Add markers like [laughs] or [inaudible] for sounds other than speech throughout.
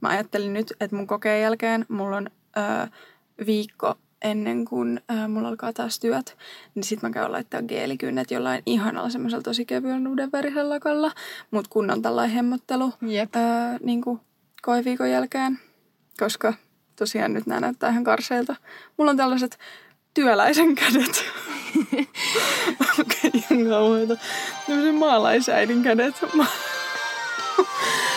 mä ajattelin nyt, että mun kokeen jälkeen mulla on ö, viikko ennen kuin ö, mulla alkaa taas työt, niin sit mä käyn laittaa geelikynnet jollain ihanalla semmoisella tosi kevyen uuden lakalla, mut kunnon tällainen hemmottelu Jep. ö, niin kuin koeviikon jälkeen, koska tosiaan nyt nämä näyttää ihan karseilta. Mulla on tällaiset työläisen kädet. [laughs] Okei, okay, ihan kauheita. Tämmöisen maalaisäidin kädet. [laughs]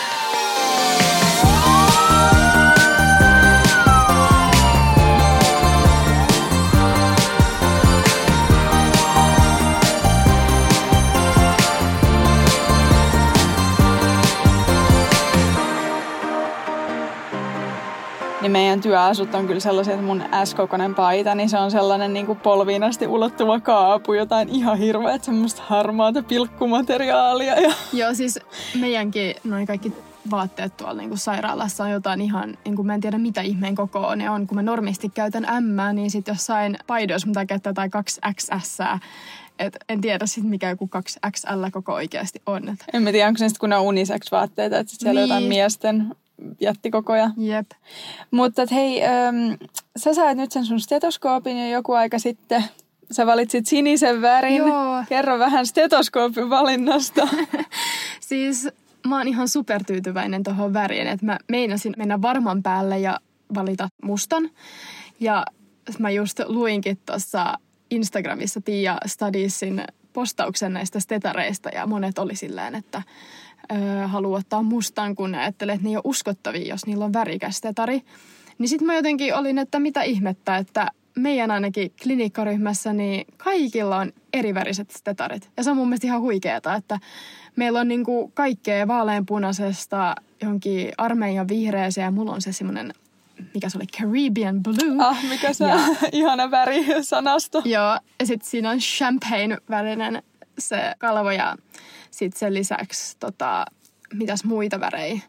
niin meidän työasut on kyllä sellaisia, että mun S-kokoinen paita, niin se on sellainen niin kuin polviin asti ulottuva kaapu, jotain ihan hirveät semmoista harmaata pilkkumateriaalia. Ja... Joo, siis meidänkin noin kaikki vaatteet tuolla niin kuin sairaalassa on jotain ihan, niin kuin mä en tiedä mitä ihmeen kokoa ne on. Kun mä normisti käytän M, niin sitten jossain paidoissa mitä käyttää jotain 2XS. Et en tiedä sitten mikä joku 2XL koko oikeasti on. Et. En mä tiedä, onko se sitten kun ne on unisex-vaatteita, että sit siellä niin. jotain miesten jättikokoja. Jep. Mutta hei, äm, sä sait nyt sen sun stetoskoopin jo joku aika sitten. Sä valitsit sinisen värin. Joo. Kerro vähän stetoskoopin valinnasta. [laughs] siis mä oon ihan supertyytyväinen tuohon väriin, että mä meinasin mennä varman päälle ja valita mustan. Ja mä just luinkin tuossa Instagramissa Tiia Studiesin postauksen näistä stetareista ja monet oli silleen, että ö, haluaa ottaa mustan, kun ne ajattelee, että ne ei ole uskottavia, jos niillä on värikäs tetari. Niin sitten mä jotenkin olin, että mitä ihmettä, että meidän ainakin klinikkaryhmässä niin kaikilla on eriväriset stetarit. Ja se on mun mielestä ihan huikeeta, että meillä on niinku kaikkea vaaleanpunaisesta johonkin armeijan vihreäseen ja mulla on se semmoinen mikä se oli, Caribbean Blue. Ah, mikä se ja, [laughs] ihana väri sanasto. Joo, ja sitten siinä on champagne-värinen se kalvo ja sitten sen lisäksi tota, mitäs muita värejä,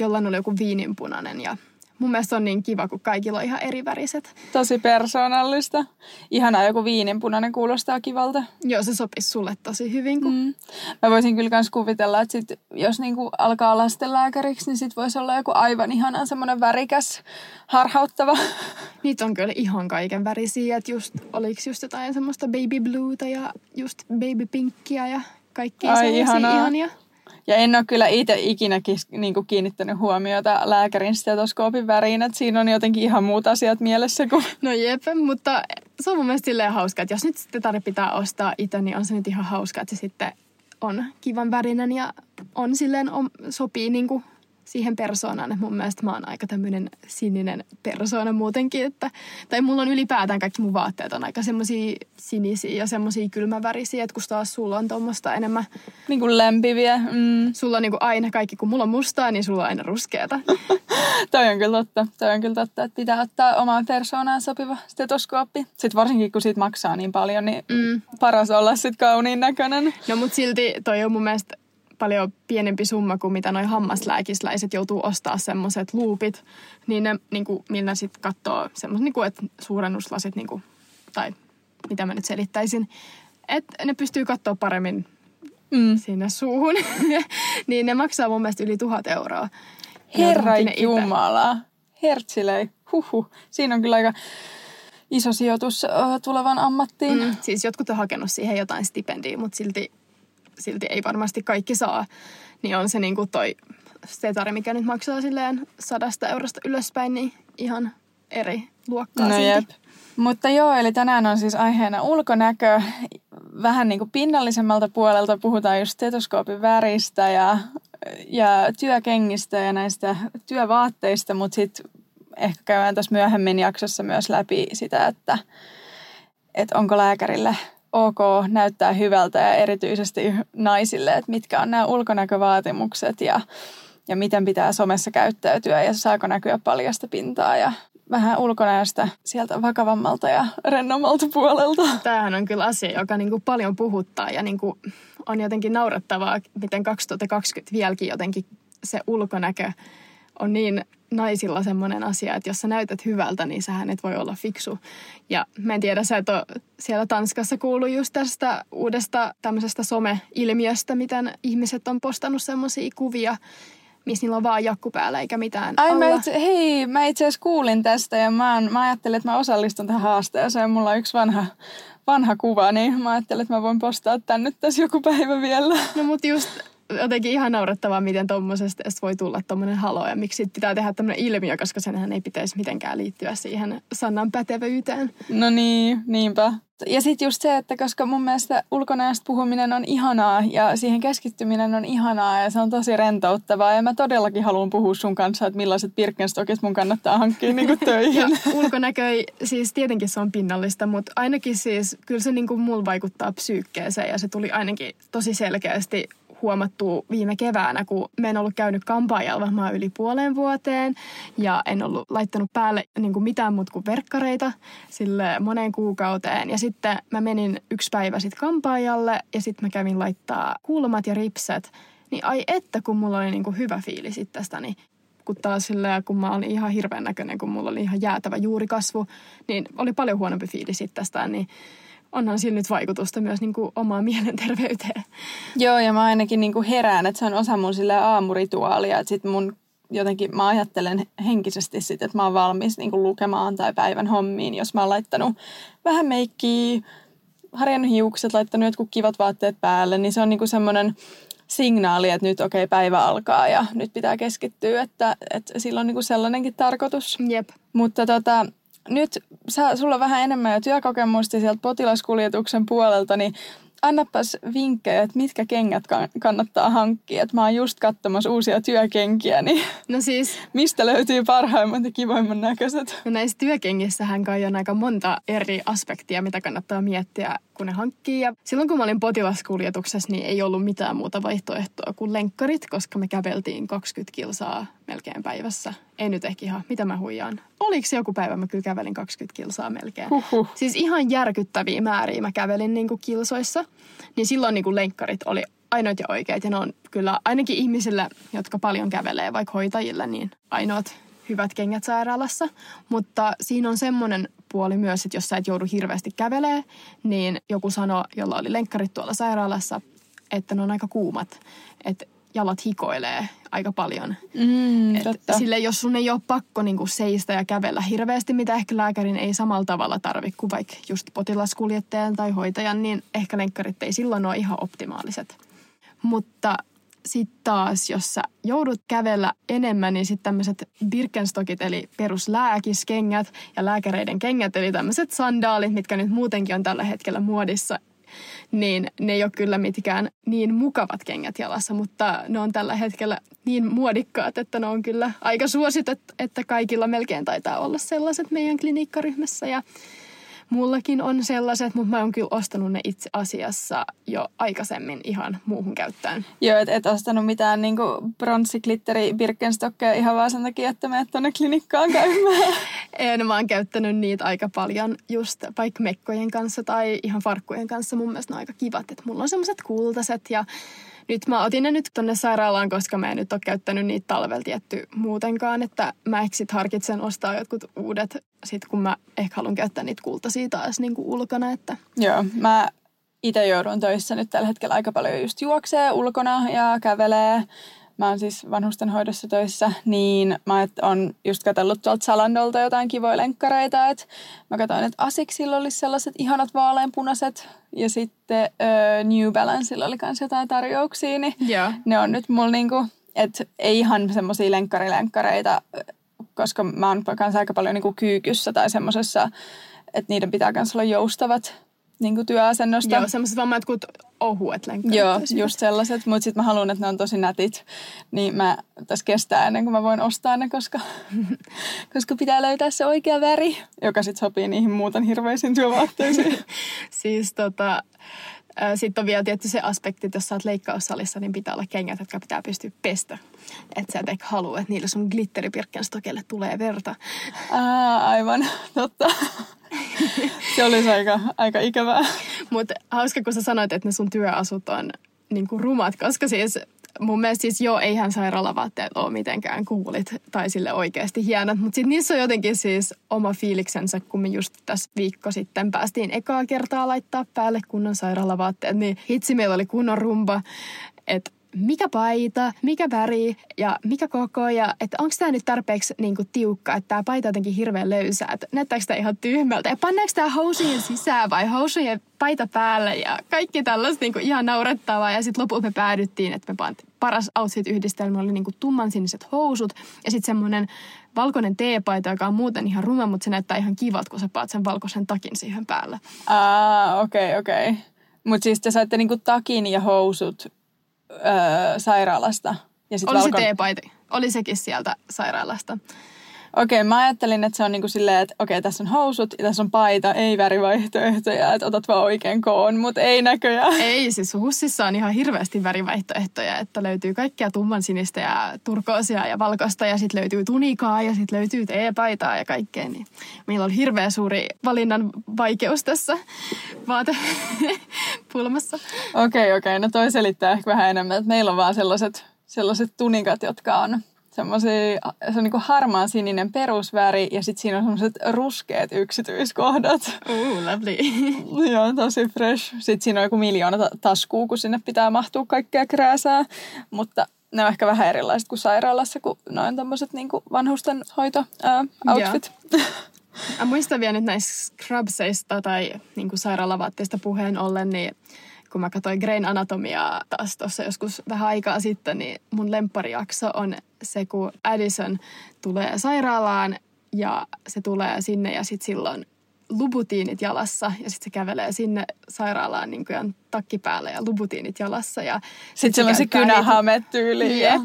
jollain oli joku viininpunainen ja mun mielestä on niin kiva, kun kaikilla on ihan eri väriset. Tosi persoonallista. Ihanaa joku viininpunainen kuulostaa kivalta. Joo, se sopisi sulle tosi hyvin. Kun... Mm. Mä voisin kyllä myös kuvitella, että sit, jos niinku alkaa lastenlääkäriksi, niin sit voisi olla joku aivan ihana semmoinen värikäs, harhauttava. [laughs] Niitä on kyllä ihan kaiken värisiä, että just, oliko just jotain semmoista baby blueta ja just baby pinkkiä ja kaikkia Ai, sellaisia ihanaa. ihania. Ja en ole kyllä itse ikinä niin kuin kiinnittänyt huomiota lääkärin stetoskoopin väriin, että siinä on jotenkin ihan muut asiat mielessä kuin... [laughs] No jep, mutta se on mun mielestä silleen hauska, että jos nyt sitten tarve pitää ostaa itse, niin on se nyt ihan hauska, että se sitten on kivan värinen ja on silleen, on, sopii niin kuin siihen persoonaan. Että mun mielestä mä oon aika tämmöinen sininen persoona muutenkin. Että, tai mulla on ylipäätään kaikki mun vaatteet on aika semmoisia sinisiä ja semmoisia kylmävärisiä. Että kun taas sulla on tuommoista enemmän... Niin kuin lämpiviä. Mm. Sulla on niin kuin aina kaikki, kun mulla on mustaa, niin sulla on aina ruskeata. [laughs] Toi on kyllä totta. Toi on kyllä totta, että pitää ottaa omaan persoonaan sopiva stetoskooppi. Sitten varsinkin, kun siitä maksaa niin paljon, niin mm. paras olla sitten kauniin näköinen. No mut silti toi on mun mielestä paljon pienempi summa kuin mitä noin hammaslääkisläiset joutuu ostaa semmoiset luupit, niin ne, niin kuin, millä sitten katsoo semmoiset, niin kuin, että suurennuslasit, niin kuin, tai mitä mä nyt selittäisin, että ne pystyy katsoa paremmin mm. sinne suuhun, [laughs] niin ne maksaa mun mielestä yli tuhat euroa. Herra Jumala, hertsilei, huhu. Siinä on kyllä aika iso sijoitus uh, tulevan ammattiin. Mm, siis jotkut on hakenut siihen jotain stipendiä, mutta silti silti ei varmasti kaikki saa, niin on se niin kuin toi setari, mikä nyt maksaa silleen sadasta eurosta ylöspäin, niin ihan eri luokkaa no Jep. Mutta joo, eli tänään on siis aiheena ulkonäkö. Vähän niin kuin pinnallisemmalta puolelta puhutaan just stetoskoopin väristä ja, ja työkengistä ja näistä työvaatteista, mutta sitten ehkä käydään tässä myöhemmin jaksossa myös läpi sitä, että, että onko lääkärille ok näyttää hyvältä ja erityisesti naisille, että mitkä on nämä ulkonäkövaatimukset ja, ja miten pitää somessa käyttäytyä ja saako näkyä paljasta pintaa ja vähän ulkonäöstä sieltä vakavammalta ja rennommalta puolelta. Tämähän on kyllä asia, joka niin kuin paljon puhuttaa ja niin kuin on jotenkin naurettavaa, miten 2020 vieläkin jotenkin se ulkonäkö on niin naisilla semmoinen asia, että jos sä näytät hyvältä, niin sähän et voi olla fiksu. Ja mä en tiedä, sä et ole siellä Tanskassa kuullut just tästä uudesta tämmöisestä some-ilmiöstä, miten ihmiset on postannut semmoisia kuvia missä niillä on vaan jakku päällä eikä mitään Ai mä alla. itse, hei, mä itse asiassa kuulin tästä ja mä, oon- mä ajattelin, että mä osallistun tähän haasteeseen. Mulla on yksi vanha, vanha kuva, niin mä ajattelin, että mä voin postaa tän nyt tässä joku päivä vielä. No mutta just jotenkin ihan naurettavaa, miten tommosesta edes voi tulla tommonen halo ja miksi pitää tehdä tämmöinen ilmiö, koska senhän ei pitäisi mitenkään liittyä siihen sannan pätevyyteen. No niin, niinpä. Ja sitten just se, että koska mun mielestä ulkonäöstä puhuminen on ihanaa ja siihen keskittyminen on ihanaa ja se on tosi rentouttavaa. Ja mä todellakin haluan puhua sun kanssa, että millaiset Birkenstockit mun kannattaa hankkia [laughs] niinku töihin. Ja ulkonäkö ei, siis tietenkin se on pinnallista, mutta ainakin siis kyllä se niin kuin mulla vaikuttaa psyykkeeseen ja se tuli ainakin tosi selkeästi huomattu viime keväänä, kun mä en ollut käynyt kampaajalla varmaan yli puoleen vuoteen ja en ollut laittanut päälle niin kuin mitään muuta kuin verkkareita sille moneen kuukauteen. Ja sitten mä menin yksi päivä sitten kampaajalle ja sitten mä kävin laittaa kulmat ja ripset. Niin ai että, kun mulla oli niin kuin hyvä fiilis itsestäni kun taas silleen, kun mä olin ihan hirveän näköinen, kun mulla oli ihan jäätävä juurikasvu, niin oli paljon huonompi fiilis itsestään, niin onhan sillä nyt vaikutusta myös niin kuin omaan mielenterveyteen. Joo, ja mä ainakin niinku herään, että se on osa mun sille aamurituaalia, että sit mun jotenkin mä ajattelen henkisesti sit, että mä oon valmis niinku lukemaan tai päivän hommiin, jos mä oon laittanut vähän meikkiä, harjannut hiukset, laittanut jotkut kivat vaatteet päälle, niin se on niinku semmoinen signaali, että nyt okei, okay, päivä alkaa ja nyt pitää keskittyä, että, että sillä on niinku sellainenkin tarkoitus. Jep. Mutta tota, nyt sä, sulla on vähän enemmän jo työkokemusta sieltä potilaskuljetuksen puolelta, niin annapas vinkkejä, että mitkä kengät kann- kannattaa hankkia. Et mä oon just katsomassa uusia työkenkiä, niin [laughs] No siis mistä löytyy parhaimmat ja kivoimman näköiset? no näissä työkengissähän kai on aika monta eri aspektia, mitä kannattaa miettiä, kun ne hankkii. Ja silloin kun mä olin potilaskuljetuksessa, niin ei ollut mitään muuta vaihtoehtoa kuin lenkkarit, koska me käveltiin 20 kilsaa melkein päivässä. Ei nyt ehkä ihan, mitä mä huijaan. Oliko se joku päivä, mä kyllä kävelin 20 kilsaa melkein. Huhhuh. Siis ihan järkyttäviä määriä mä kävelin niin kuin kilsoissa. Niin silloin niin kuin lenkkarit oli ainoat ja oikeat. Ja ne on kyllä ainakin ihmisille, jotka paljon kävelee, vaikka hoitajille, niin ainoat hyvät kengät sairaalassa. Mutta siinä on semmoinen puoli myös, että jos sä et joudu hirveästi kävelee, niin joku sanoi, jolla oli lenkkarit tuolla sairaalassa, että ne on aika kuumat. Että jalat hikoilee aika paljon. Mm, Et totta. sille, jos sun ei ole pakko niinku seistä ja kävellä hirveästi, mitä ehkä lääkärin ei samalla tavalla tarvi kuin vaikka just potilaskuljettajan tai hoitajan, niin ehkä lenkkarit ei silloin ole ihan optimaaliset. Mutta sitten taas, jos sä joudut kävellä enemmän, niin sitten tämmöiset Birkenstockit, eli peruslääkiskengät ja lääkäreiden kengät, eli tämmöiset sandaalit, mitkä nyt muutenkin on tällä hetkellä muodissa, niin ne ei ole kyllä mitkään niin mukavat kengät jalassa, mutta ne on tällä hetkellä niin muodikkaat, että ne on kyllä aika suositettu, että kaikilla melkein taitaa olla sellaiset meidän klinikkaryhmässä ja mullakin on sellaiset, mutta mä oon kyllä ostanut ne itse asiassa jo aikaisemmin ihan muuhun käyttöön. Joo, et, et ostanut mitään niinku bronssiglitteri Birkenstockeja ihan vaan sen takia, että menet tuonne klinikkaan käymään. [laughs] En mä oon käyttänyt niitä aika paljon just vaikka mekkojen kanssa tai ihan farkkujen kanssa. Mun mielestä ne on aika kivat, että mulla on semmoiset kultaiset ja nyt mä otin ne nyt tonne sairaalaan, koska mä en nyt ole käyttänyt niitä talvella tietty muutenkaan, että mä ehkä sit harkitsen ostaa jotkut uudet, sit kun mä ehkä haluan käyttää niitä kultaisia taas niin kuin ulkona, että Joo, mä itse joudun töissä nyt tällä hetkellä aika paljon just juoksee ulkona ja kävelee. Mä oon siis vanhustenhoidossa töissä, niin mä et, on just katsellut tuolta Salandolta jotain kivoja lenkkareita. Et mä katsoin, että Asicsilla olisi sellaiset ihanat vaaleanpunaiset ja sitten ö, New Balanceilla oli kans jotain tarjouksia, niin Joo. ne on nyt mulla niinku, että ei ihan semmosia lenkkarilenkkareita, koska mä oon kanssa aika paljon niinku kyykyssä tai semmosessa, että niiden pitää myös olla joustavat niinku työasennosta. Joo, semmoiset vaan jotkut ohuet lenkkarit. Joo, just sellaiset, mutta sitten mä haluan, että ne on tosi nätit, niin mä tässä kestää ennen kuin mä voin ostaa ne, koska, [laughs] koska pitää löytää se oikea väri, joka sitten sopii niihin muuten hirveisiin työvaatteisiin. [laughs] Siis tota, sitten on vielä tietty se aspekti, että jos sä oot leikkaussalissa, niin pitää olla kengät, jotka pitää pystyä pestä. Että sä et ehkä halua, että niille sun glitteripirkkenstokelle tulee verta. Aa, aivan, totta. se olisi aika, aika ikävää. Mutta hauska, kun sä sanoit, että ne sun työasut on niin kuin rumat, koska siis mun mielestä siis joo, eihän sairaalavaatteet ole mitenkään kuulit tai sille oikeasti hienot, mutta sitten niissä on jotenkin siis oma fiiliksensä, kun me just tässä viikko sitten päästiin ekaa kertaa laittaa päälle kunnon sairaalavaatteet, niin hitsi meillä oli kunnon rumba, että mikä paita, mikä väri ja mikä koko ja että onko tämä nyt tarpeeksi niin kuin, tiukka, että tämä paita jotenkin hirveän löysää, että näyttääkö tämä ihan tyhmältä ja pannaanko tämä housujen sisään vai housujen paita päälle ja kaikki tällaista niin kuin, ihan naurettavaa ja sitten lopulta me päädyttiin, että me pantiin paras outfit-yhdistelmä oli niin kuin tummansiniset housut ja sitten semmoinen valkoinen teepaita, joka on muuten ihan ruma, mutta se näyttää ihan kivalta, kun sä paat sen valkoisen takin siihen päälle. Ah, okei, okay, okei. Okay. Mutta siis te saitte niinku takin ja housut öö, sairaalasta. Ja sit Oli valkon... se teepaita. Oli sekin sieltä sairaalasta. Okei, okay, mä ajattelin, että se on niinku silleen, että okei, okay, tässä on housut ja tässä on paita, ei värivaihtoehtoja, että otat vaan oikein koon, mutta ei näköjään. Ei, siis hussissa on ihan hirveästi värivaihtoehtoja, että löytyy kaikkia tumman sinistä ja turkoosia ja valkoista ja sitten löytyy tunikaa ja sitten löytyy teepaitaa ja kaikkea. Niin meillä on hirveä suuri valinnan vaikeus tässä vaatepulmassa. Okei, okay, okei, okay. no toi selittää ehkä vähän enemmän, että meillä on vaan sellaiset, sellaiset tunikat, jotka on semmoisia, se on niinku harmaan sininen perusväri ja sitten siinä on semmoiset ruskeat yksityiskohdat. Ooh, lovely. [laughs] Joo, tosi fresh. Sitten siinä on joku miljoona taskua, kun sinne pitää mahtua kaikkea krääsää. Mutta ne on ehkä vähän erilaiset kuin sairaalassa, kun noin tämmöiset niinku vanhusten hoito ää, outfit. Mä muistan vielä nyt näistä scrubseista tai niin sairaalavaatteista puheen ollen, niin kun mä katsoin Grain Anatomiaa taas tuossa joskus vähän aikaa sitten, niin mun lempparijakso on se, kun Addison tulee sairaalaan ja se tulee sinne ja sitten silloin lubutiinit jalassa ja sitten se kävelee sinne sairaalaan niin kuin takki päällä ja lubutiinit jalassa. Ja sitten sit se se kynähame tyyli. Ja,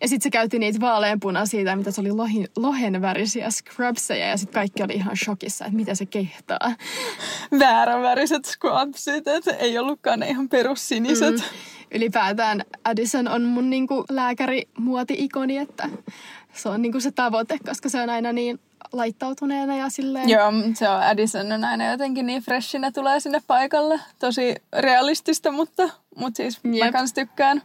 ja sitten se käytti niitä vaaleanpunaisia, mitä se oli lohin, lohen värisiä scrubseja ja sitten kaikki oli ihan shokissa, että mitä se kehtaa. Väärän väriset scrubsit, että ei ollutkaan ne ihan perussiniset. Mm. Ylipäätään Addison on mun niinku lääkäri-muoti-ikoni, että se on niinku se tavoite, koska se on aina niin laittautuneena ja silleen. Joo, se on Addison on aina jotenkin niin freshinä tulee sinne paikalle. Tosi realistista, mutta, mutta siis Jep. mä kans tykkään.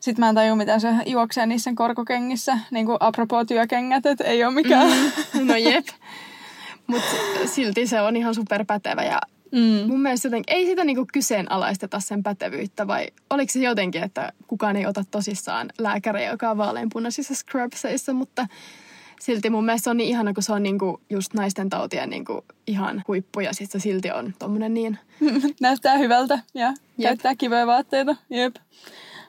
Sitten mä en tajua, mitä se juoksee niissä korkokengissä. Niin kuin apropos työkengät, että ei ole mikään. Mm, no [laughs] jep. Mutta silti se on ihan superpätevä ja Mm. Mun mielestä jotenkin, ei sitä niinku kyseenalaisteta sen pätevyyttä, vai oliko se jotenkin, että kukaan ei ota tosissaan lääkäriä, joka on vaaleanpunaisissa scrubseissa, mutta silti mun mielestä se on niin ihana, kun se on niinku just naisten tautien niinku ihan huippu ja sitten se silti on tommonen niin... [laughs] Näyttää hyvältä ja Jep. käyttää kivoja vaatteita. Jep.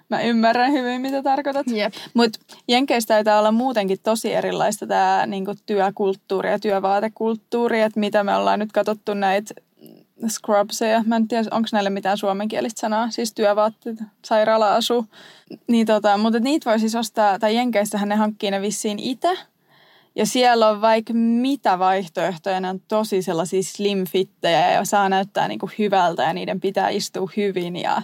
Mä ymmärrän hyvin, mitä tarkoitat. Yep. Mutta Jenkeissä taitaa olla muutenkin tosi erilaista tämä niinku, työkulttuuri ja työvaatekulttuuri, että mitä me ollaan nyt katsottu näitä scrubseja. Mä en tiedä, onko näille mitään suomenkielistä sanaa, siis työvaatteet, sairaala-asu. Niin tota, mutta niitä voi siis ostaa, tai Jenkeissähän ne hankkii ne vissiin itse. Ja siellä on vaikka mitä vaihtoehtoja, ne on tosi sellaisia slimfittejä ja saa näyttää niinku hyvältä ja niiden pitää istua hyvin. Ja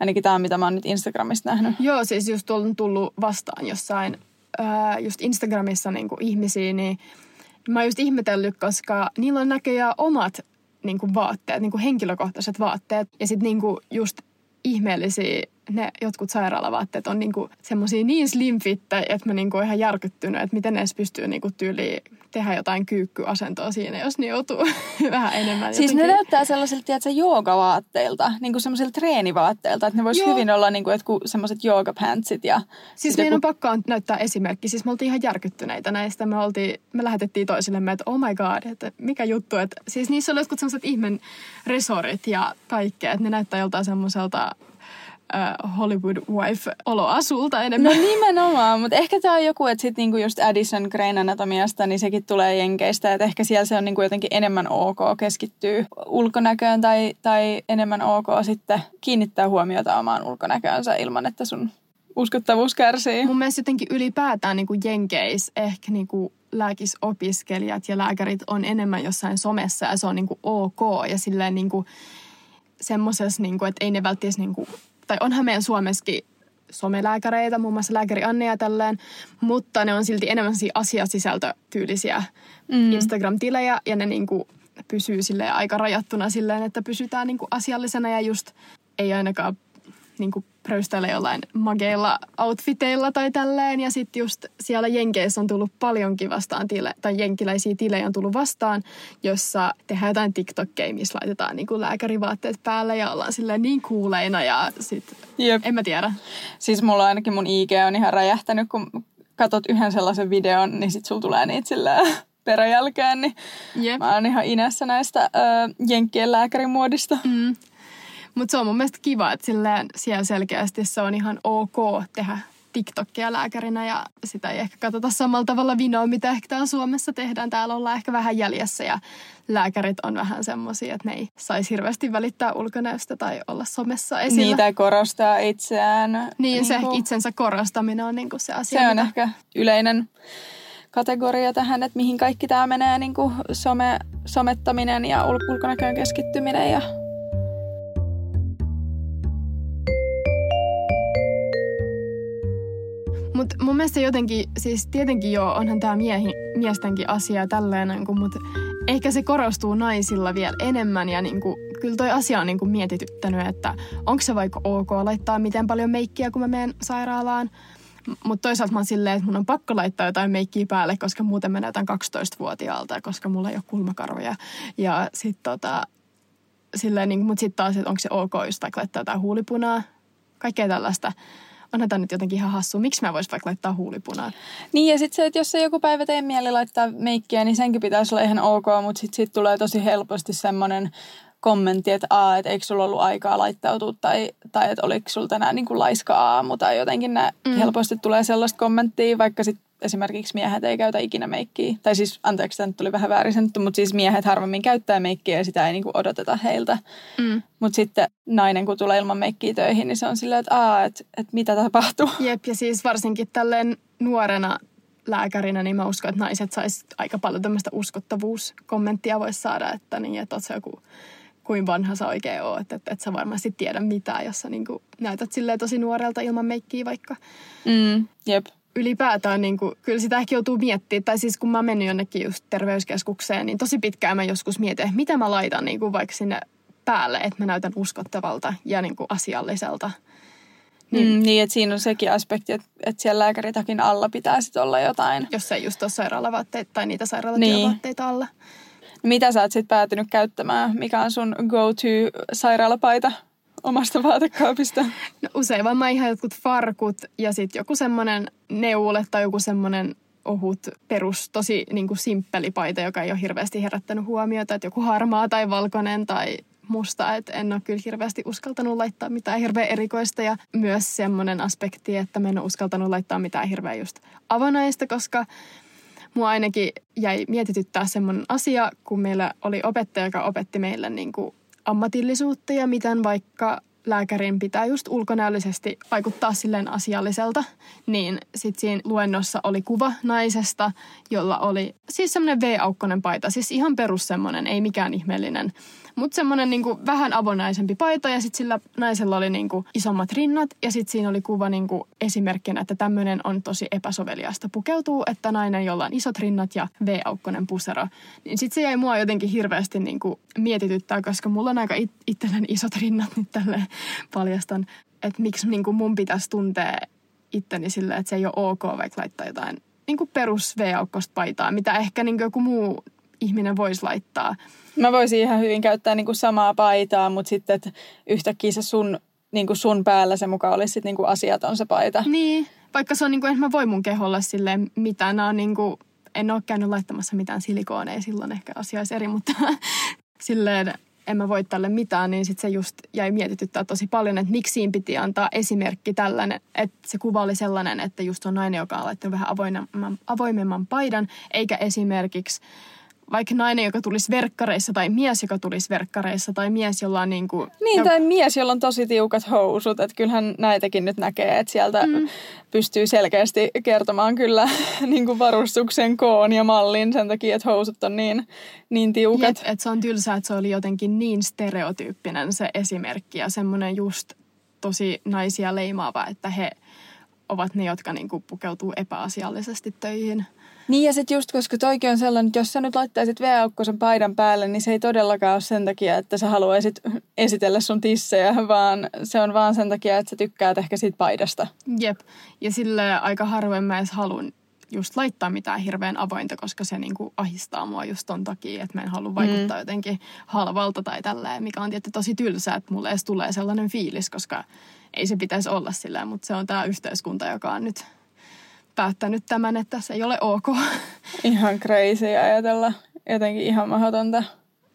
ainakin tämä on mitä mä oon nyt Instagramista nähnyt. Joo, siis just on tullut vastaan jossain, ää, just Instagramissa niinku ihmisiä, niin mä oon just ihmetellyt, koska niillä on näköjään omat niin kuin vaatteet, niin kuin henkilökohtaiset vaatteet. Ja sitten niin kuin just ihmeellisiä ne jotkut sairaalavaatteet on niinku semmoisia niin slimfitte, että mä niinku ihan järkyttynyt, että miten ne edes pystyy niinku tyyliin tehdä jotain kyykkyasentoa siinä, jos ne joutuu [laughs] vähän enemmän. Siis jotenkin. ne näyttää sellaisilta, tiedätkö, joogavaatteilta, niin kuin semmoisilta treenivaatteilta, että ne vois hyvin olla niin kuin jotkut semmoiset joogapantsit. Ja siis meidän joku... on pakko näyttää esimerkki. Siis me oltiin ihan järkyttyneitä näistä. Me, oltiin, me lähetettiin toisillemme, että oh my god, että mikä juttu. Että, siis niissä oli jotkut semmoiset ihmen resorit ja kaikkea, että ne näyttää joltain semmoiselta uh, Hollywood wife-oloasulta enemmän. No nimenomaan, mutta ehkä tämä on joku, että sitten niinku just Addison Grain Anatomiasta, niin sekin tulee Jenkeistä, että ehkä siellä se on niinku jotenkin enemmän ok keskittyy ulkonäköön tai, tai enemmän ok sitten kiinnittää huomiota omaan ulkonäköönsä ilman, että sun uskottavuus kärsii. Mun mielestä jotenkin ylipäätään niin kuin Jenkeis ehkä niin kuin lääkisopiskelijat ja lääkärit on enemmän jossain somessa ja se on niin kuin ok ja silleen niin kuin semmoisessa, niin kuin, että ei ne välttämättä niin kuin tai onhan meidän Suomessakin somelääkäreitä, muun muassa lääkäri Anne ja tälleen, mutta ne on silti enemmän asiasisältötyylisiä mm. Instagram-tilejä ja ne niinku pysyy sille aika rajattuna silleen, että pysytään niinku asiallisena ja just ei ainakaan niinku pröystäilee jollain mageilla outfiteilla tai tälleen. Ja sitten just siellä Jenkeissä on tullut paljonkin vastaan tile, tai jenkiläisiä tilejä on tullut vastaan, jossa tehdään jotain TikTokkeja, missä laitetaan niin kuin lääkärivaatteet päälle ja ollaan silleen niin kuuleina ja sit, Jep. en mä tiedä. Siis mulla ainakin mun IG on ihan räjähtänyt, kun katot yhden sellaisen videon, niin sit sulla tulee niitä silleen [laughs] peräjälkeen, niin Jep. mä oon ihan inässä näistä ö, jenkkien lääkärimuodista. Mm. Mutta se on mun mielestä kiva, että silleen siellä selkeästi se on ihan ok tehdä TikTokia lääkärinä ja sitä ei ehkä katsota samalla tavalla vinoa, mitä ehkä täällä Suomessa tehdään. Täällä ollaan ehkä vähän jäljessä ja lääkärit on vähän semmoisia, että ne ei saisi hirveästi välittää ulkonäöstä tai olla somessa esillä. Niitä ei korostaa itseään. Niin, se Niinku- itsensä korostaminen on niinku se asia. Se on mitä- ehkä yleinen kategoria tähän, että mihin kaikki tämä menee, niin kuin some, somettaminen ja ul- ulkonäköön keskittyminen. Ja... Mutta mun mielestä jotenkin, siis tietenkin joo, onhan tämä miehi, miestenkin asia tälleen, mutta ehkä se korostuu naisilla vielä enemmän ja niinku, kyllä toi asia on niinku mietityttänyt, että onko se vaikka ok laittaa miten paljon meikkiä, kun mä menen sairaalaan. Mutta toisaalta mä oon silleen, että mun on pakko laittaa jotain meikkiä päälle, koska muuten mä näytän 12-vuotiaalta ja koska mulla ei ole kulmakarvoja. Ja sit tota, silleen, niin, mutta sitten taas, että onko se ok vaikka laittaa jotain huulipunaa, kaikkea tällaista. Tämä nyt jotenkin ihan hassu. Miksi mä vois vaikka laittaa huulipunaa? Niin ja sitten se, että jos se joku päivä tee mieli laittaa meikkiä, niin senkin pitäisi olla ihan ok, mutta sitten sit tulee tosi helposti semmoinen kommentti, että aa, että eikö sulla ollut aikaa laittautua tai, tai että oliko sulla tänään niin kuin laiska aamu tai jotenkin nää, mm. helposti tulee sellaista kommenttia, vaikka sitten esimerkiksi miehet ei käytä ikinä meikkiä. Tai siis, anteeksi, tämä nyt tuli vähän väärin sanottu, mutta siis miehet harvemmin käyttää meikkiä ja sitä ei niin kuin odoteta heiltä. Mm. Mutta sitten nainen, kun tulee ilman meikkiä töihin, niin se on silleen, että aa, että, että mitä tapahtuu. [laughs] Jep, ja siis varsinkin tälleen nuorena lääkärinä, niin mä uskon, että naiset sais aika paljon tämmöistä uskottavuuskommenttia voisi saada, että niin, että oot sä joku kuin vanha sä oikein oot, että et, et sä varmasti tiedä mitään, jos sä niinku näytät silleen tosi nuorelta ilman meikkiä vaikka. Mm, jep. Ylipäätään niin kuin, kyllä sitä ehkä joutuu miettimään. Tai siis kun mä mennyt jonnekin just terveyskeskukseen, niin tosi pitkään mä joskus mietin, että mitä mä laitan niin kuin vaikka sinne päälle, että mä näytän uskottavalta ja niin kuin asialliselta. Niin, mm, niin että siinä on sekin aspekti, että, että siellä lääkäritakin alla pitää sitten olla jotain. Jos ei just ole sairaalavaatteita tai niitä sairaalatyövaatteita alla. Mitä sä oot sitten päätynyt käyttämään? Mikä on sun go-to sairaalapaita omasta vaatekaapista? No usein vaan mä ihan jotkut farkut ja sitten joku semmoinen neule tai joku semmoinen ohut perus, tosi niin kuin simppeli paita, joka ei ole hirveästi herättänyt huomiota, että joku harmaa tai valkoinen tai musta, että en ole kyllä hirveästi uskaltanut laittaa mitään hirveän erikoista ja myös semmoinen aspekti, että mä en ole uskaltanut laittaa mitään hirveän just avonaista, koska mua ainakin jäi mietityttää semmoinen asia, kun meillä oli opettaja, joka opetti meille niin kuin ammatillisuutta ja miten vaikka lääkärin pitää just ulkonäöllisesti vaikuttaa silleen asialliselta, niin sitten siinä luennossa oli kuva naisesta, jolla oli siis semmoinen V-aukkonen paita, siis ihan perus semmoinen, ei mikään ihmeellinen, mutta semmoinen niinku vähän avonaisempi paita ja sitten sillä naisella oli niinku isommat rinnat ja sitten siinä oli kuva niinku esimerkkinä, että tämmöinen on tosi epäsoveliasta pukeutuu, että nainen, jolla on isot rinnat ja V-aukkonen pusero. Niin sitten se jäi mua jotenkin hirveästi niinku mietityttää, koska mulla on aika it- itselläni isot rinnat nyt tälleen paljastan, että miksi niinku mun pitäisi tuntea itteni sille, että se ei ole ok vaikka laittaa jotain niinku perus V-aukkosta paitaa, mitä ehkä niinku joku muu ihminen voisi laittaa. Mä voisin ihan hyvin käyttää niinku samaa paitaa, mutta sitten että yhtäkkiä se sun, niinku sun päällä se mukaan olisi sit niinku asiaton se paita. Niin, vaikka se on niinku, en mä voi mun keholla silleen mitään. Nää on niinku, en ole käynyt laittamassa mitään silikooneja, silloin ehkä asia olisi eri, mutta [laughs] silleen en mä voi tälle mitään, niin sitten se just jäi mietityttää tosi paljon, että miksi siinä piti antaa esimerkki tällainen, että se kuva oli sellainen, että just on nainen, joka on laittanut vähän avoimemman, avoimemman paidan, eikä esimerkiksi vaikka nainen, joka tulisi verkkareissa, tai mies, joka tulisi verkkareissa, tai mies, jolla on niin kuin... Niin, tai mies, jolla on tosi tiukat housut. Että kyllähän näitäkin nyt näkee, että sieltä mm. pystyy selkeästi kertomaan kyllä [laughs] niin kuin varustuksen koon ja mallin sen takia, että housut on niin, niin tiukat. Jep, että se on tylsää, että se oli jotenkin niin stereotyyppinen se esimerkki ja semmoinen just tosi naisia leimaava, että he ovat ne, jotka niin kuin pukeutuu epäasiallisesti töihin. Niin ja sitten just, koska toikin on sellainen, että jos sä nyt laittaisit V-aukkosen paidan päälle, niin se ei todellakaan ole sen takia, että sä haluaisit esitellä sun tissejä, vaan se on vaan sen takia, että sä tykkäät ehkä siitä paidasta. Jep. Ja sille aika harvoin mä edes halun just laittaa mitään hirveän avointa, koska se niinku ahistaa mua just ton takia, että mä en halua vaikuttaa mm. jotenkin halvalta tai tälleen, mikä on tietysti tosi tylsää, että mulle edes tulee sellainen fiilis, koska ei se pitäisi olla silleen, mutta se on tämä yhteiskunta, joka on nyt päättänyt tämän, että se ei ole ok. [laughs] Ihan crazy ajatella. Jotenkin ihan mahdotonta.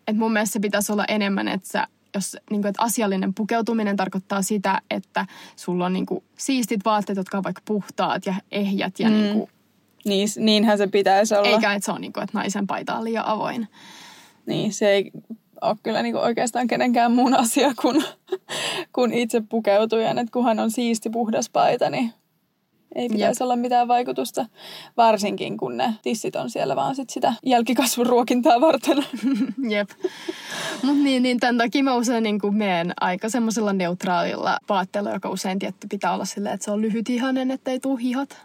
Et mun mielestä se pitäisi olla enemmän, että sä jos niin kuin, että asiallinen pukeutuminen tarkoittaa sitä, että sulla on niin kuin, siistit vaatteet, jotka on vaikka puhtaat ja ehjät ja mm. niin kuin, niin, niinhän se pitäisi olla. Eikä, että se on niin kuin, että naisen paita on liian avoin. Niin, se ei ole kyllä niin kuin oikeastaan kenenkään muun asia kuin, [laughs] kuin itse pukeutujan. Että kunhan on siisti puhdas paita, niin ei pitäisi Jep. olla mitään vaikutusta, varsinkin kun ne tissit on siellä vaan sit sitä jälkikasvun ruokintaa varten. [laughs] Jep. Mutta niin, niin tämän takia mä usein niin meen aika semmoisella neutraalilla vaatteella, joka usein tietty pitää olla silleen, että se on lyhyt ihanen, ettei tule hihat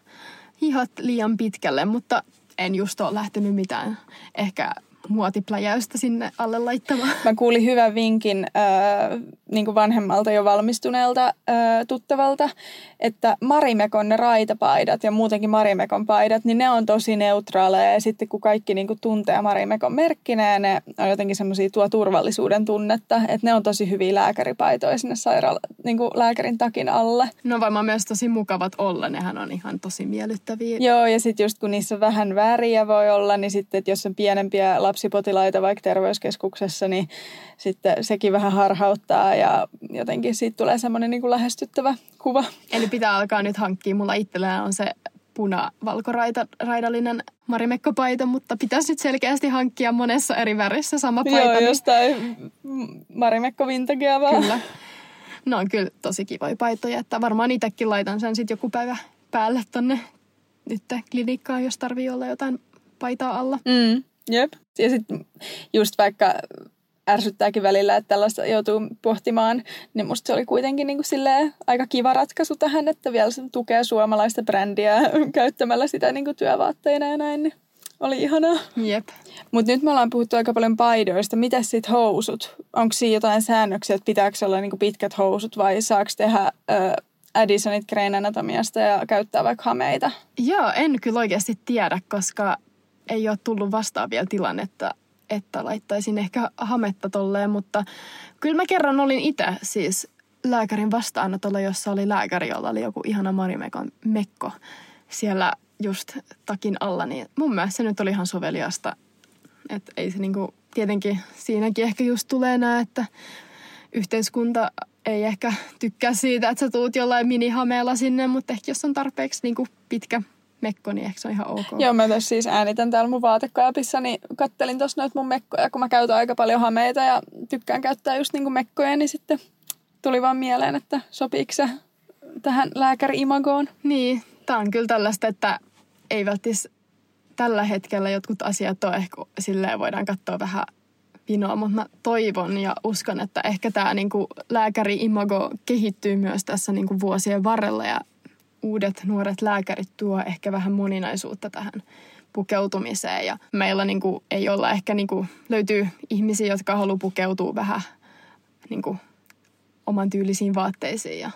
hihat liian pitkälle, mutta en just ole lähtenyt mitään ehkä muotipläjäystä sinne alle laittamaan. Mä kuulin hyvän vinkin äh, niin kuin vanhemmalta jo valmistuneelta äh, tuttavalta, että Marimekon ne raitapaidat ja muutenkin Marimekon paidat, niin ne on tosi neutraaleja. Ja sitten kun kaikki niin kuin tuntee Marimekon merkkinä ja ne on jotenkin semmoisia tuo turvallisuuden tunnetta, että ne on tosi hyviä lääkäripaitoja sinne sairaala, niin kuin lääkärin takin alle. No varmaan myös tosi mukavat olla, nehän on ihan tosi miellyttäviä. Joo, ja sitten just kun niissä vähän väriä voi olla, niin sitten, että jos on pienempiä lapsipotilaita vaikka terveyskeskuksessa, niin sitten sekin vähän harhauttaa ja jotenkin siitä tulee semmoinen niin kuin lähestyttävä kuva. Eli pitää alkaa nyt hankkia. Mulla itsellään on se puna-valkoraidallinen marimekkopaita, mutta pitäisi nyt selkeästi hankkia monessa eri värissä sama paita. Joo, niin... jostain marimekko vintagea vaan. Kyllä. No on kyllä tosi kivoja paitoja, että varmaan itsekin laitan sen sitten joku päivä päälle tonne nyt klinikkaan, jos tarvii olla jotain paitaa alla. Mm, jep. Ja sitten just vaikka ärsyttääkin välillä, että tällaista joutuu pohtimaan, niin musta se oli kuitenkin niin kuin aika kiva ratkaisu tähän, että vielä se tukee suomalaista brändiä [laughs] käyttämällä sitä niin kuin työvaatteina ja näin. Niin oli ihanaa. Jep. Mutta nyt me ollaan puhuttu aika paljon paidoista. Mitä sitten housut? Onko siinä jotain säännöksiä, että pitääkö olla niinku pitkät housut vai saako tehdä ö, Addisonit Crane Anatomiasta ja käyttää vaikka hameita? Joo, en kyllä oikeasti tiedä, koska ei ole tullut vastaan vielä tilannetta, että laittaisin ehkä hametta tolleen, mutta kyllä mä kerran olin itse siis lääkärin vastaanotolla, jossa oli lääkäri, jolla oli joku ihana Marimekon mekko siellä just takin alla, niin mun mielestä se nyt oli ihan soveliasta. Että ei se niinku, tietenkin siinäkin ehkä just tulee nää, että yhteiskunta ei ehkä tykkää siitä, että sä tuut jollain minihameella sinne, mutta ehkä jos on tarpeeksi niinku pitkä mekko, niin ehkä se on ihan ok. Joo, mä tässä siis äänitän täällä mun vaatekaapissa, niin kattelin tuossa noita mun mekkoja, kun mä käytän aika paljon hameita ja tykkään käyttää just niinku mekkoja, niin sitten tuli vaan mieleen, että sopiiko se tähän lääkäri-imagoon. Niin, tää on kyllä tällaista, että ei välttis tällä hetkellä jotkut asiat on ehkä silleen voidaan katsoa vähän vinoa, mutta mä toivon ja uskon, että ehkä tämä niinku lääkäri-imago kehittyy myös tässä niinku vuosien varrella ja uudet nuoret lääkärit tuo ehkä vähän moninaisuutta tähän pukeutumiseen. Ja meillä niin kuin, ei olla ehkä, niin kuin, löytyy ihmisiä, jotka haluaa pukeutua vähän niin kuin, oman tyylisiin vaatteisiin ja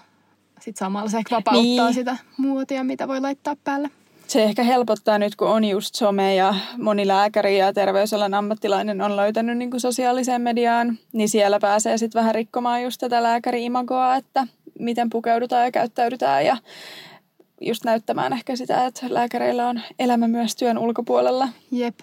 sitten samalla se ehkä vapauttaa niin. sitä muotia, mitä voi laittaa päälle. Se ehkä helpottaa nyt, kun on just some ja moni lääkäri ja terveysalan ammattilainen on löytänyt niin kuin sosiaaliseen mediaan, niin siellä pääsee sitten vähän rikkomaan just tätä lääkäri-imagoa, että miten pukeudutaan ja käyttäydytään ja just näyttämään ehkä sitä, että lääkäreillä on elämä myös työn ulkopuolella. Jep.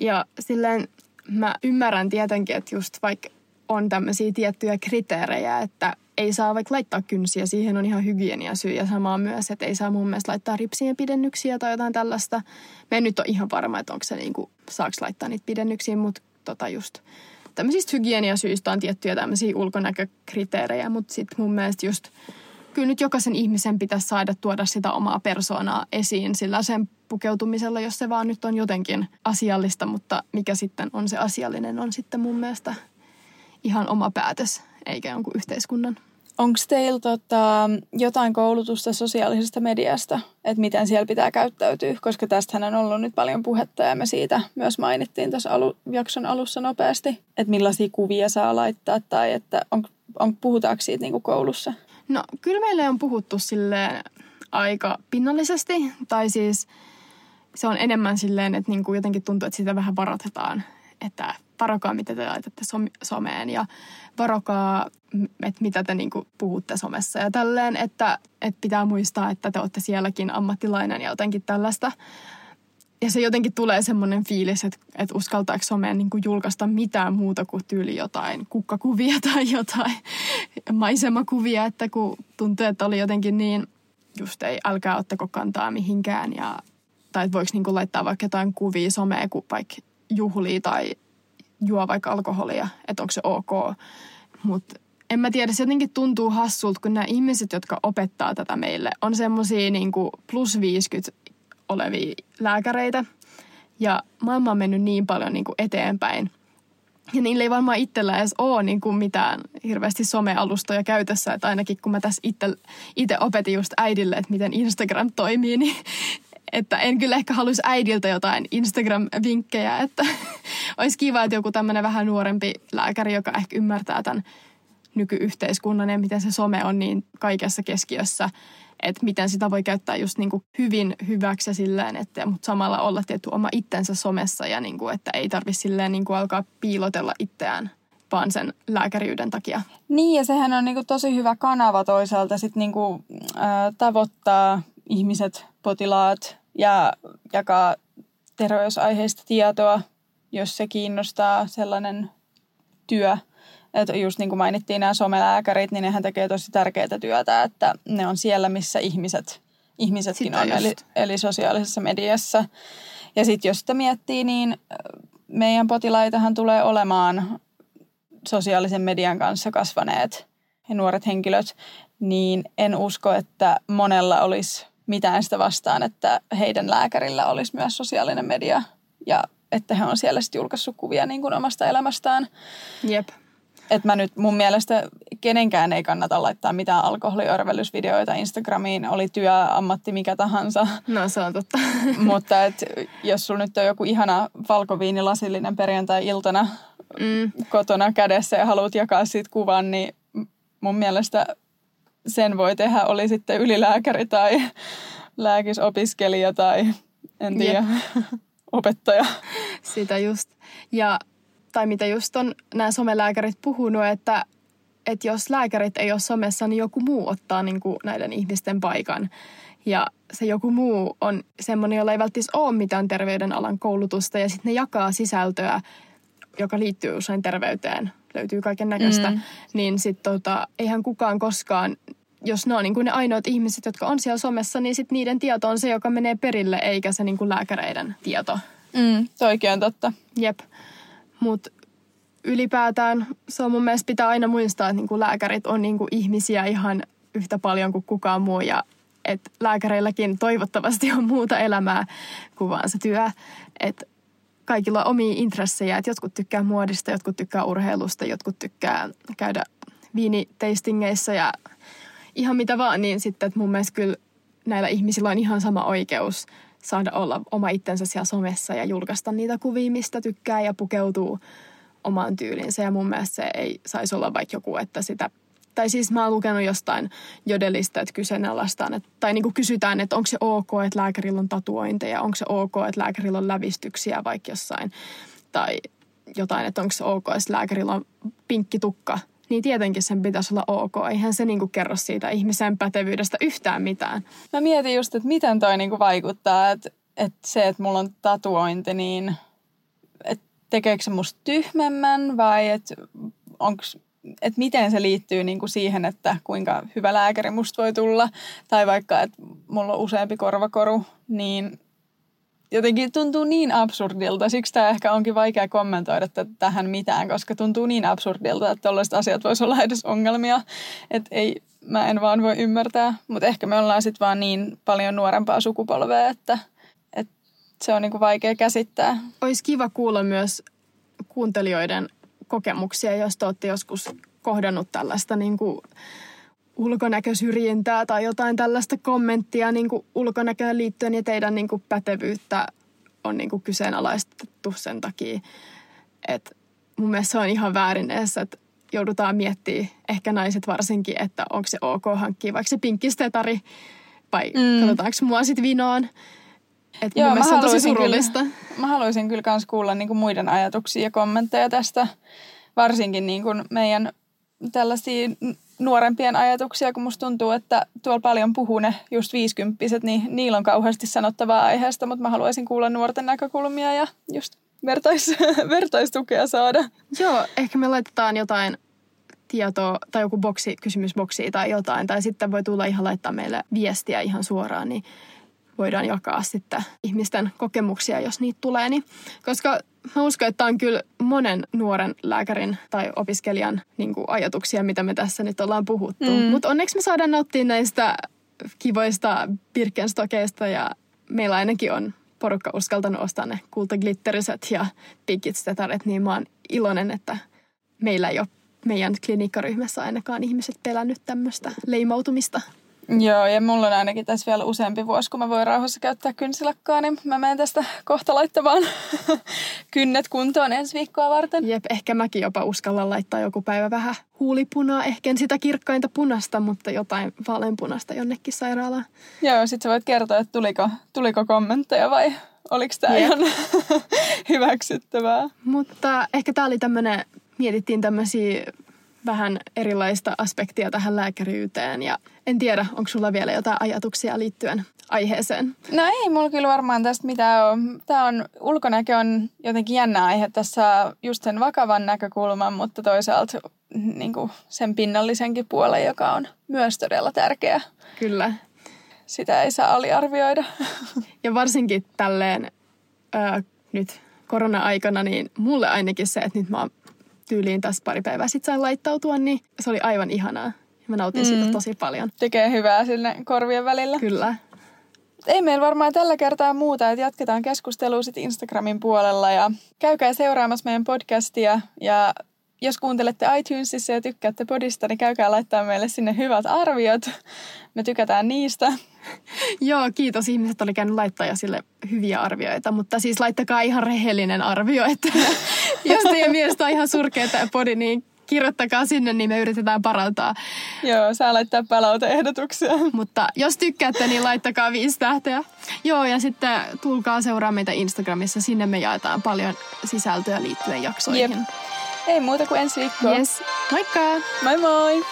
Ja silleen mä ymmärrän tietenkin, että just vaikka on tämmöisiä tiettyjä kriteerejä, että ei saa vaikka laittaa kynsiä, siihen on ihan hygieniasyy ja samaa myös, että ei saa mun mielestä laittaa ripsien pidennyksiä tai jotain tällaista. Mä en nyt ole ihan varma, että onko se niinku, saaks laittaa niitä pidennyksiä, mutta tota just tämmöisistä hygieniasyistä on tiettyjä tämmöisiä ulkonäkökriteerejä, mutta sitten mun mielestä just kyllä nyt jokaisen ihmisen pitäisi saada tuoda sitä omaa persoonaa esiin sillä sen pukeutumisella, jos se vaan nyt on jotenkin asiallista, mutta mikä sitten on se asiallinen, on sitten mun mielestä ihan oma päätös, eikä jonkun yhteiskunnan. Onko teillä tota, jotain koulutusta sosiaalisesta mediasta, että miten siellä pitää käyttäytyä? Koska tästähän on ollut nyt paljon puhetta ja me siitä myös mainittiin tuossa alu, jakson alussa nopeasti, että millaisia kuvia saa laittaa tai että on, on, puhutaanko siitä niin kuin koulussa? No kyllä meille on puhuttu silleen aika pinnallisesti tai siis se on enemmän silleen, että niin kuin jotenkin tuntuu, että sitä vähän varoitetaan, että varokaa, mitä te laitatte someen ja varokaa, että mitä te niinku puhutte somessa ja tälleen, että, että pitää muistaa, että te olette sielläkin ammattilainen ja jotenkin tällaista. Ja se jotenkin tulee semmoinen fiilis, että, että uskaltaako someen niin julkaista mitään muuta kuin tyyli jotain kukkakuvia tai jotain maisemakuvia, että kun tuntuu, että oli jotenkin niin, just ei, älkää ottako kantaa mihinkään ja tai että voiko niin laittaa vaikka jotain kuvia someen, kun vaikka juhlii tai juo vaikka alkoholia, että onko se ok. Mutta en mä tiedä, se jotenkin tuntuu hassulta, kun nämä ihmiset, jotka opettaa tätä meille, on semmoisia niin plus 50 olevia lääkäreitä. Ja maailma on mennyt niin paljon niin kuin eteenpäin. Ja niillä ei varmaan itsellä edes ole niin kuin mitään hirveästi somealustoja käytössä. Että ainakin kun mä tässä itse opetin just äidille, että miten Instagram toimii, niin [laughs] että en kyllä ehkä haluaisi äidiltä jotain Instagram-vinkkejä, että [laughs] olisi kiva, että joku tämmöinen vähän nuorempi lääkäri, joka ehkä ymmärtää tämän nykyyhteiskunnan ja miten se some on niin kaikessa keskiössä, että miten sitä voi käyttää just niin kuin hyvin hyväksi silleen, että, mutta samalla olla tietty oma itsensä somessa ja niin kuin, että ei tarvitse silleen niin kuin alkaa piilotella itseään vaan sen lääkäriyden takia. Niin ja sehän on niin kuin tosi hyvä kanava toisaalta sit niin kuin, äh, tavoittaa ihmiset, potilaat ja jakaa terveysaiheista tietoa, jos se kiinnostaa sellainen työ. Että just niin kuin mainittiin nämä somelääkärit, niin nehän tekee tosi tärkeää työtä, että ne on siellä, missä ihmiset, ihmisetkin Sitä on, eli, eli sosiaalisessa mediassa. Ja sitten jos sitä miettii, niin meidän potilaitahan tulee olemaan sosiaalisen median kanssa kasvaneet nuoret henkilöt, niin en usko, että monella olisi mitään sitä vastaan, että heidän lääkärillä olisi myös sosiaalinen media ja että he on siellä sitten julkaissut kuvia niin kuin omasta elämästään. Jep. Että mä nyt mun mielestä kenenkään ei kannata laittaa mitään alkoholiörvellysvideoita Instagramiin, oli työ, ammatti, mikä tahansa. No se on totta. [laughs] Mutta et, jos sulla nyt on joku ihana valkoviinilasillinen perjantai-iltana mm. kotona kädessä ja haluat jakaa siitä kuvan, niin mun mielestä sen voi tehdä, oli sitten ylilääkäri tai lääkisopiskelija tai en tiedä, Jep. opettaja. Sitä just. Ja, tai mitä just on nämä somelääkärit puhunut, että, että jos lääkärit ei ole somessa, niin joku muu ottaa niin kuin näiden ihmisten paikan. Ja se joku muu on semmoinen, jolla ei välttämättä ole mitään terveydenalan koulutusta ja sitten ne jakaa sisältöä, joka liittyy usein terveyteen löytyy kaiken näköistä, mm. niin sitten tota, eihän kukaan koskaan, jos ne on niin kuin ne ainoat ihmiset, jotka on siellä somessa, niin sitten niiden tieto on se, joka menee perille, eikä se niin kuin lääkäreiden tieto. Mm, toikin on totta. Jep. Mutta ylipäätään se on mun mielestä pitää aina muistaa, että kuin lääkärit on niin kuin ihmisiä ihan yhtä paljon kuin kukaan muu ja että lääkäreilläkin toivottavasti on muuta elämää kuin vaan se työ. Että kaikilla on omia intressejä, että jotkut tykkää muodista, jotkut tykkää urheilusta, jotkut tykkää käydä viiniteistingeissä ja ihan mitä vaan, niin sitten että mun mielestä kyllä näillä ihmisillä on ihan sama oikeus saada olla oma itsensä siellä somessa ja julkaista niitä kuvia, mistä tykkää ja pukeutuu omaan tyylinsä. Ja mun mielestä se ei saisi olla vaikka joku, että sitä tai siis mä oon lukenut jostain jodelista, että kyseenalaistaan, että, tai niin kuin kysytään, että onko se ok, että lääkärillä on tatuointeja, onko se ok, että lääkärillä on lävistyksiä vaikka jossain, tai jotain, että onko se ok, että lääkärillä on pinkki tukka, niin tietenkin sen pitäisi olla ok. Eihän se niinku kerro siitä ihmisen pätevyydestä yhtään mitään. Mä mietin just, että miten toi niinku vaikuttaa, että, että se, että mulla on tatuointi, niin että tekeekö se musta tyhmemmän vai että onko että miten se liittyy niin kuin siihen, että kuinka hyvä lääkäri musta voi tulla. Tai vaikka, että mulla on useampi korvakoru, niin jotenkin tuntuu niin absurdilta. Siksi tämä ehkä onkin vaikea kommentoida tähän mitään, koska tuntuu niin absurdilta, että tällaiset asiat voisi olla edes ongelmia. Että ei, mä en vaan voi ymmärtää. Mutta ehkä me ollaan sitten vaan niin paljon nuorempaa sukupolvea, että, että se on niin kuin vaikea käsittää. Olisi kiva kuulla myös kuuntelijoiden kokemuksia, jos te olette joskus kohdannut tällaista niin kuin ulkonäkösyrjintää tai jotain tällaista kommenttia niin kuin ulkonäköön liittyen ja teidän niin kuin pätevyyttä on niin kuin kyseenalaistettu sen takia, että mun mielestä se on ihan väärin edes, että joudutaan miettimään, ehkä naiset varsinkin, että onko se ok hankkia vaikka se pinkkistetari vai mm. katsotaanko mua sitten vinoon. Että Joo, mun mä se on tosi surullista. Kyllä, mä haluaisin kyllä myös kuulla niinku muiden ajatuksia ja kommentteja tästä, varsinkin niinku meidän tällaisia nuorempien ajatuksia, kun musta tuntuu, että tuolla paljon puhuu ne just viisikymppiset, niin niillä on kauheasti sanottavaa aiheesta, mutta mä haluaisin kuulla nuorten näkökulmia ja just vertais, [laughs] vertaistukea saada. Joo, ehkä me laitetaan jotain tietoa tai joku boksi, kysymysboksi tai jotain, tai sitten voi tulla ihan laittaa meille viestiä ihan suoraan, niin voidaan jakaa sitten ihmisten kokemuksia, jos niitä tulee. Niin, koska mä uskon, että tämä on kyllä monen nuoren lääkärin tai opiskelijan niin kuin ajatuksia, mitä me tässä nyt ollaan puhuttu. Mm. Mutta onneksi me saadaan nauttia näistä kivoista Birkenstockeista ja meillä ainakin on porukka uskaltanut ostaa ne kultaglitteriset ja pikitstetaret, niin mä oon iloinen, että meillä ei ole meidän klinikkaryhmässä ainakaan ihmiset pelännyt tämmöistä leimautumista. Joo, ja mulla on ainakin tässä vielä useampi vuosi, kun mä voin rauhassa käyttää kynsilakkaa, niin mä menen tästä kohta laittamaan [laughs] kynnet kuntoon ensi viikkoa varten. Jep, ehkä mäkin jopa uskallan laittaa joku päivä vähän huulipunaa, ehkä en sitä kirkkainta punasta, mutta jotain vaaleanpunasta jonnekin sairaalaan. Joo, sit sä voit kertoa, että tuliko, tuliko kommentteja vai oliko tämä ihan [laughs] hyväksyttävää. Mutta ehkä tämä oli tämmöinen, mietittiin tämmöisiä vähän erilaista aspektia tähän lääkäriyteen ja en tiedä, onko sulla vielä jotain ajatuksia liittyen aiheeseen? No ei mulla kyllä varmaan tästä mitään ole. Tämä on, ulkonäkö on jotenkin jännä aihe tässä just sen vakavan näkökulman, mutta toisaalta niin kuin sen pinnallisenkin puolen, joka on myös todella tärkeä. Kyllä. Sitä ei saa aliarvioida. Ja varsinkin tälleen äh, nyt korona-aikana, niin mulle ainakin se, että nyt mä oon tyyliin tässä pari päivää sitten sain laittautua, niin se oli aivan ihanaa. Mä nautin mm. siitä tosi paljon. Tekee hyvää sinne korvien välillä. Kyllä. Ei meillä varmaan tällä kertaa muuta, että jatketaan keskustelua sitten Instagramin puolella ja käykää seuraamassa meidän podcastia ja jos kuuntelette iTunesissa ja tykkäätte podista, niin käykää laittaa meille sinne hyvät arviot. Me tykätään niistä. [laughs] Joo, kiitos. Ihmiset oli käynyt laittaa jo sille hyviä arvioita, mutta siis laittakaa ihan rehellinen arvio, että [laughs] jos teidän mielestä on ihan surkea tämä podi, niin kirjoittakaa sinne, niin me yritetään parantaa. Joo, saa laittaa palauteehdotuksia. [laughs] Mutta jos tykkäätte, niin laittakaa viisi tähteä. Joo, ja sitten tulkaa seuraa meitä Instagramissa. Sinne me jaetaan paljon sisältöä liittyen jaksoihin. Jep. Ei muuta kuin ensi viikkoa. Yes. Moikka! Moi moi!